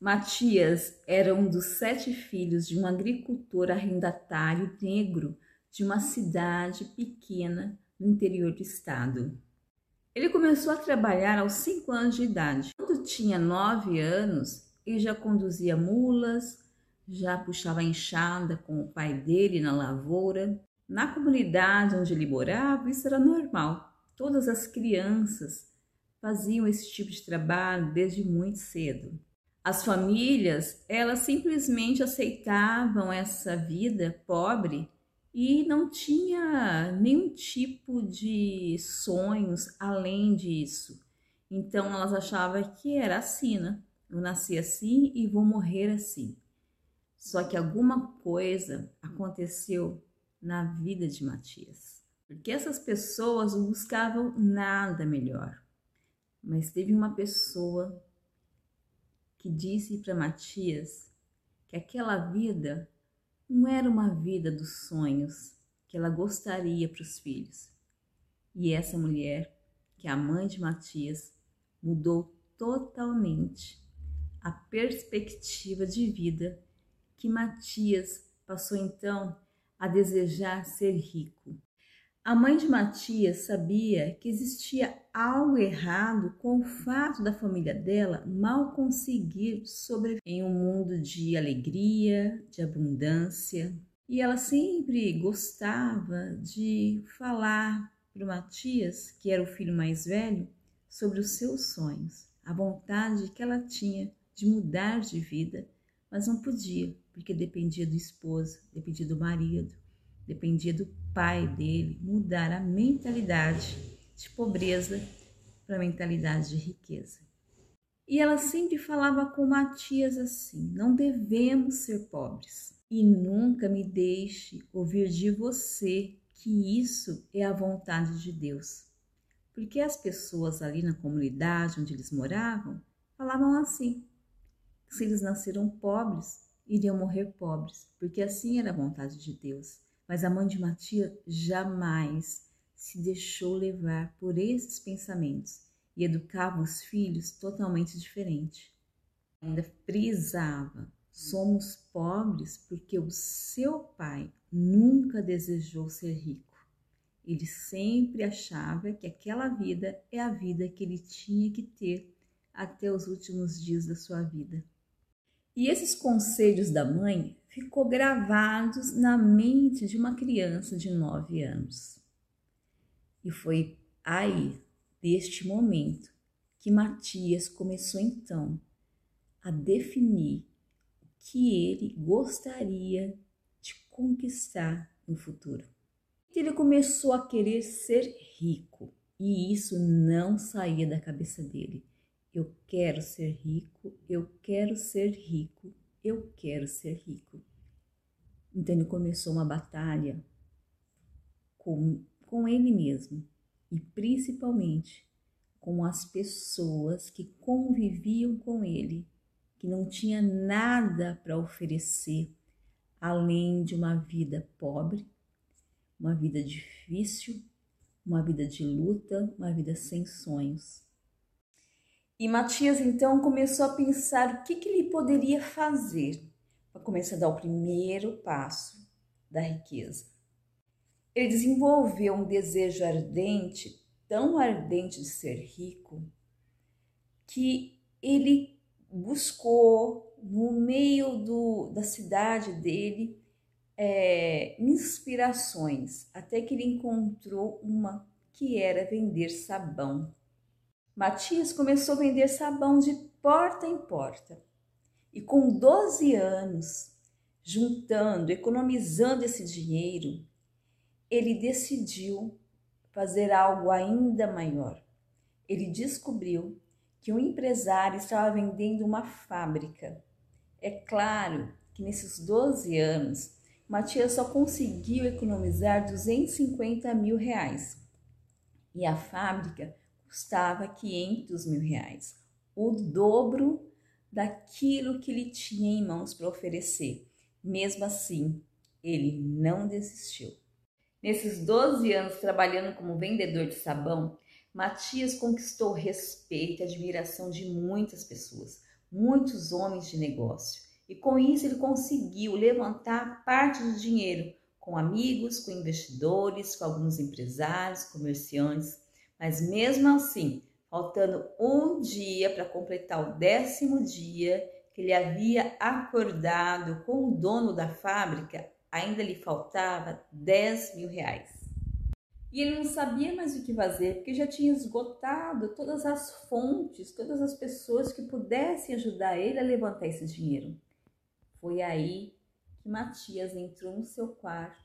Matias era um dos sete filhos de um agricultor arrendatário negro de uma cidade pequena no interior do estado. Ele começou a trabalhar aos cinco anos de idade. Quando tinha nove anos, ele já conduzia mulas, já puxava enxada com o pai dele na lavoura. Na comunidade onde ele morava, isso era normal. Todas as crianças faziam esse tipo de trabalho desde muito cedo. As famílias, elas simplesmente aceitavam essa vida pobre e não tinha nenhum tipo de sonhos além disso. Então elas achavam que era assim, né? Eu nasci assim e vou morrer assim. Só que alguma coisa aconteceu na vida de Matias. Porque essas pessoas buscavam nada melhor. Mas teve uma pessoa que disse para Matias que aquela vida não era uma vida dos sonhos que ela gostaria para os filhos. E essa mulher, que é a mãe de Matias, mudou totalmente a perspectiva de vida que Matias passou então a desejar ser rico. A mãe de Matias sabia que existia algo errado com o fato da família dela mal conseguir sobreviver em um mundo de alegria, de abundância. E ela sempre gostava de falar para Matias, que era o filho mais velho, sobre os seus sonhos, a vontade que ela tinha de mudar de vida, mas não podia, porque dependia do esposo, dependia do marido, dependia do pai dele mudar a mentalidade de pobreza para a mentalidade de riqueza. E ela sempre falava com Matias assim: não devemos ser pobres. E nunca me deixe ouvir de você que isso é a vontade de Deus. Porque as pessoas ali na comunidade onde eles moravam falavam assim: se eles nasceram pobres, iriam morrer pobres, porque assim era a vontade de Deus. Mas a mãe de Matias jamais se deixou levar por esses pensamentos e educava os filhos totalmente diferente. Ainda frisava: somos pobres porque o seu pai nunca desejou ser rico. Ele sempre achava que aquela vida é a vida que ele tinha que ter até os últimos dias da sua vida. E esses conselhos da mãe ficou gravados na mente de uma criança de nove anos. E foi aí, deste momento, que Matias começou então a definir o que ele gostaria de conquistar no futuro. Ele começou a querer ser rico e isso não saía da cabeça dele. Eu quero ser rico, eu quero ser rico, eu quero ser rico. Então ele começou uma batalha com, com ele mesmo e principalmente com as pessoas que conviviam com ele, que não tinha nada para oferecer além de uma vida pobre, uma vida difícil, uma vida de luta, uma vida sem sonhos. E Matias então começou a pensar o que, que ele poderia fazer para começar a dar o primeiro passo da riqueza. Ele desenvolveu um desejo ardente, tão ardente de ser rico, que ele buscou no meio do, da cidade dele é, inspirações, até que ele encontrou uma que era vender sabão. Matias começou a vender sabão de porta em porta. E com 12 anos, juntando, economizando esse dinheiro, ele decidiu fazer algo ainda maior. Ele descobriu que um empresário estava vendendo uma fábrica. É claro que nesses 12 anos, Matias só conseguiu economizar 250 mil reais. E a fábrica custava 500 mil reais, o dobro daquilo que ele tinha em mãos para oferecer. Mesmo assim, ele não desistiu. Nesses 12 anos trabalhando como vendedor de sabão, Matias conquistou respeito e admiração de muitas pessoas, muitos homens de negócio. E com isso ele conseguiu levantar parte do dinheiro com amigos, com investidores, com alguns empresários, comerciantes. Mas mesmo assim, faltando um dia para completar o décimo dia que ele havia acordado com o dono da fábrica, ainda lhe faltava 10 mil reais. E ele não sabia mais o que fazer, porque já tinha esgotado todas as fontes, todas as pessoas que pudessem ajudar ele a levantar esse dinheiro. Foi aí que Matias entrou no seu quarto,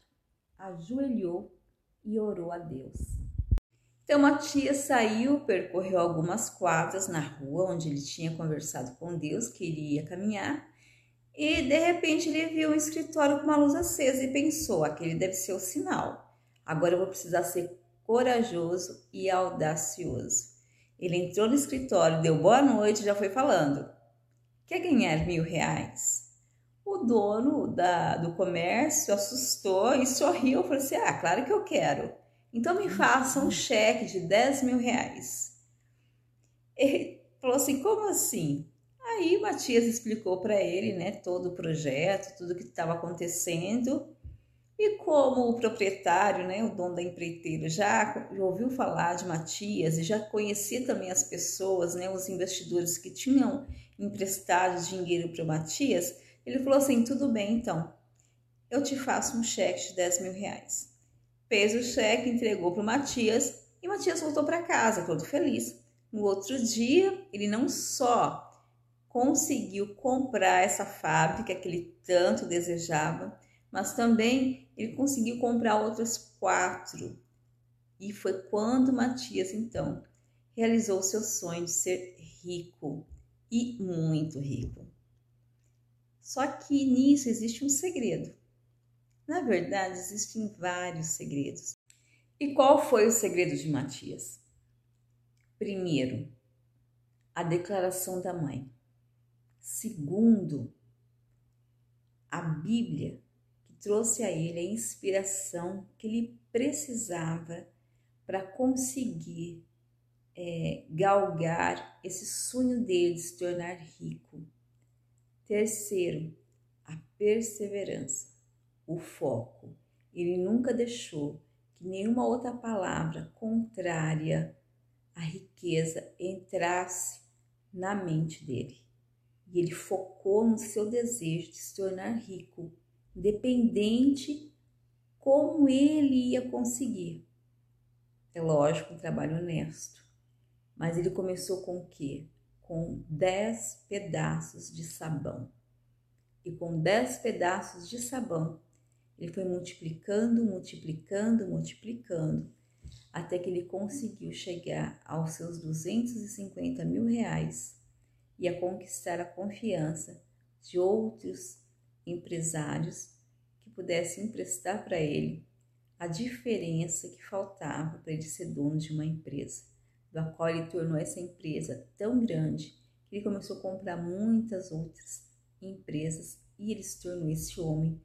ajoelhou e orou a Deus. Então Matias saiu, percorreu algumas quadras na rua onde ele tinha conversado com Deus, que iria caminhar, e de repente ele viu um escritório com uma luz acesa e pensou: aquele deve ser o sinal. Agora eu vou precisar ser corajoso e audacioso. Ele entrou no escritório, deu boa noite e já foi falando. Quer ganhar mil reais? O dono da, do comércio assustou e sorriu. Falou assim: Ah, claro que eu quero. Então me faça um cheque de 10 mil reais. Ele falou assim: Como assim? Aí Matias explicou para ele, né, todo o projeto, tudo que estava acontecendo. E como o proprietário, né, o dono da empreiteira, já, ouviu falar de Matias e já conhecia também as pessoas, né, os investidores que tinham emprestado dinheiro para o Matias, ele falou assim: tudo bem, então, eu te faço um cheque de 10 mil reais. Fez o cheque, entregou para o Matias e Matias voltou para casa, todo feliz. No outro dia, ele não só conseguiu comprar essa fábrica que ele tanto desejava, mas também ele conseguiu comprar outras quatro. E foi quando Matias, então, realizou seu sonho de ser rico e muito rico. Só que nisso existe um segredo. Na verdade, existem vários segredos. E qual foi o segredo de Matias? Primeiro, a declaração da mãe. Segundo, a Bíblia trouxe a ele a inspiração que ele precisava para conseguir é, galgar esse sonho dele de se tornar rico. Terceiro, a perseverança, o foco. Ele nunca deixou que nenhuma outra palavra contrária à riqueza entrasse na mente dele. E ele focou no seu desejo de se tornar rico independente como ele ia conseguir. É lógico, um trabalho honesto. Mas ele começou com o quê? Com 10 pedaços de sabão. E com 10 pedaços de sabão, ele foi multiplicando, multiplicando, multiplicando, até que ele conseguiu chegar aos seus 250 mil reais e a conquistar a confiança de outros empresários que pudessem emprestar para ele a diferença que faltava para ele ser dono de uma empresa, do qual ele tornou essa empresa tão grande que ele começou a comprar muitas outras empresas e ele se tornou esse homem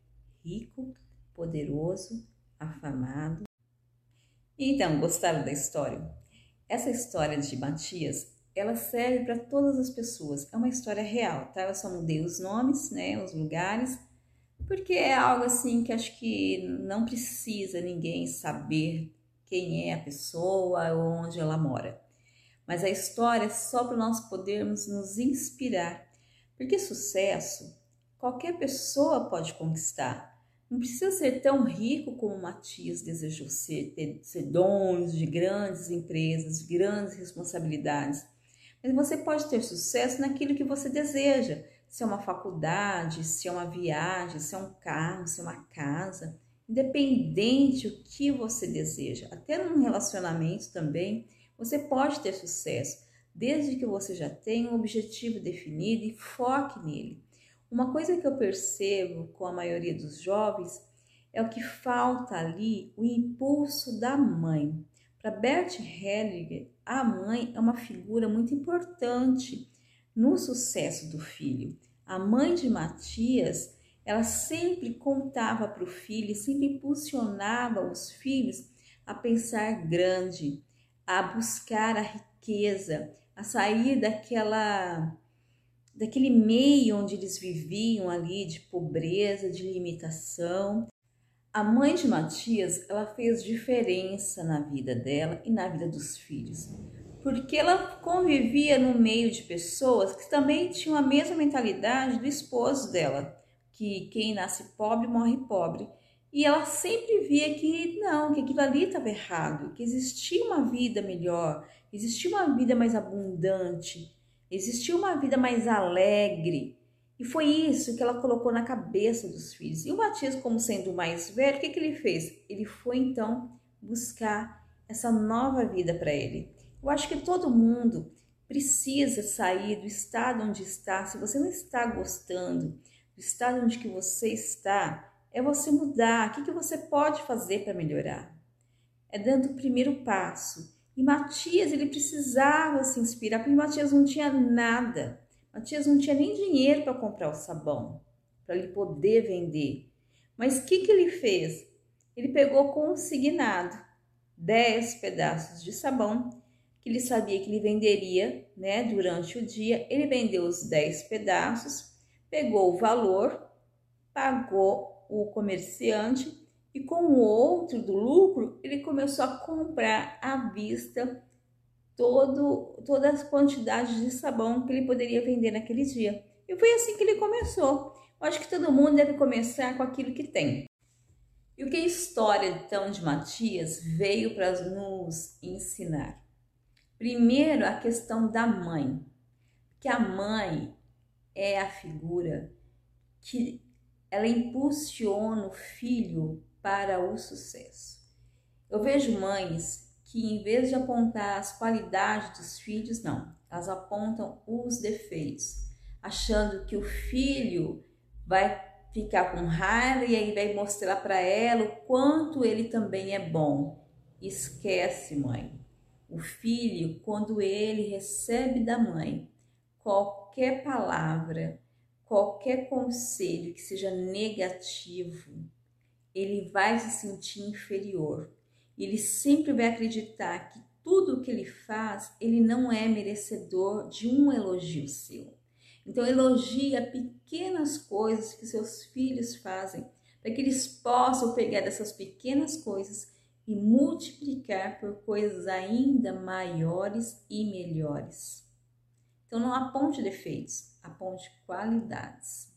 rico, poderoso, afamado. Então, gostaram da história? Essa história de Matias, ela serve para todas as pessoas. É uma história real, tá? Eu só mudei os nomes, né, os lugares, porque é algo assim que acho que não precisa ninguém saber quem é a pessoa ou onde ela mora. Mas a história é só para nós podermos nos inspirar, porque sucesso qualquer pessoa pode conquistar. Não precisa ser tão rico como Matias desejou ser, ter, ser dono de grandes empresas, de grandes responsabilidades. Mas você pode ter sucesso naquilo que você deseja. Se é uma faculdade, se é uma viagem, se é um carro, se é uma casa, independente o que você deseja, até num relacionamento também, você pode ter sucesso, desde que você já tenha um objetivo definido e foque nele. Uma coisa que eu percebo com a maioria dos jovens é o que falta ali o impulso da mãe. Para Bert Hellinger, a mãe é uma figura muito importante no sucesso do filho. A mãe de Matias, ela sempre contava para o filho, sempre impulsionava os filhos a pensar grande, a buscar a riqueza, a sair daquela daquele meio onde eles viviam ali de pobreza, de limitação. A mãe de Matias, ela fez diferença na vida dela e na vida dos filhos, porque ela convivia no meio de pessoas que também tinham a mesma mentalidade do esposo dela, que quem nasce pobre morre pobre. E ela sempre via que não, que aquilo ali estava errado, que existia uma vida melhor, existia uma vida mais abundante, existia uma vida mais alegre. E foi isso que ela colocou na cabeça dos filhos. E o Matias, como sendo o mais velho, o que, que ele fez? Ele foi então buscar essa nova vida para ele. Eu acho que todo mundo precisa sair do estado onde está. Se você não está gostando do estado onde que você está, é você mudar. O que, que você pode fazer para melhorar? É dando o primeiro passo. E Matias, ele precisava se inspirar, porque Matias não tinha nada. Matias não tinha nem dinheiro para comprar o sabão, para ele poder vender. Mas o que, que ele fez? Ele pegou consignado 10 pedaços de sabão que ele sabia que ele venderia né, durante o dia. Ele vendeu os 10 pedaços, pegou o valor, pagou o comerciante e com o outro do lucro ele começou a comprar à vista todo, toda a quantidade de sabão que ele poderia vender naquele dia. E foi assim que ele começou. Eu acho que todo mundo deve começar com aquilo que tem. E o que a história então de Matias veio para nos ensinar? Primeiro, a questão da mãe, que a mãe é a figura que ela impulsiona o filho para o sucesso. Eu vejo mães que, em vez de apontar as qualidades dos filhos, não, elas apontam os defeitos, achando que o filho vai ficar com raiva e aí vai mostrar para ela o quanto ele também é bom. Esquece, mãe. O filho, quando ele recebe da mãe qualquer palavra, qualquer conselho que seja negativo, ele vai se sentir inferior. Ele sempre vai acreditar que tudo o que ele faz, ele não é merecedor de um elogio seu. Então elogia pequenas coisas que seus filhos fazem, para que eles possam pegar dessas pequenas coisas e multiplicar por coisas ainda maiores e melhores. Então não aponte defeitos, aponte qualidades.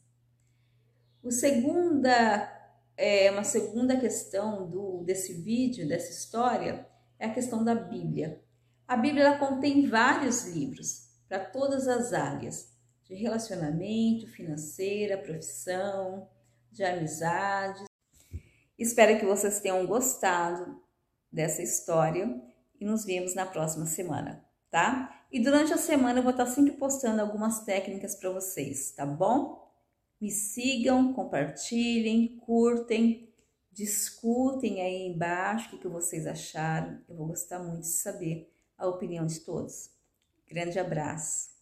O segunda é, uma segunda questão do, desse vídeo, dessa história, é a questão da Bíblia. A Bíblia contém vários livros para todas as áreas de relacionamento, financeira, profissão, de amizades. Espero que vocês tenham gostado dessa história e nos vemos na próxima semana, tá? E durante a semana eu vou estar sempre postando algumas técnicas para vocês, tá bom? Me sigam, compartilhem, curtem, discutem aí embaixo o que vocês acharam. Eu vou gostar muito de saber a opinião de todos. Grande abraço.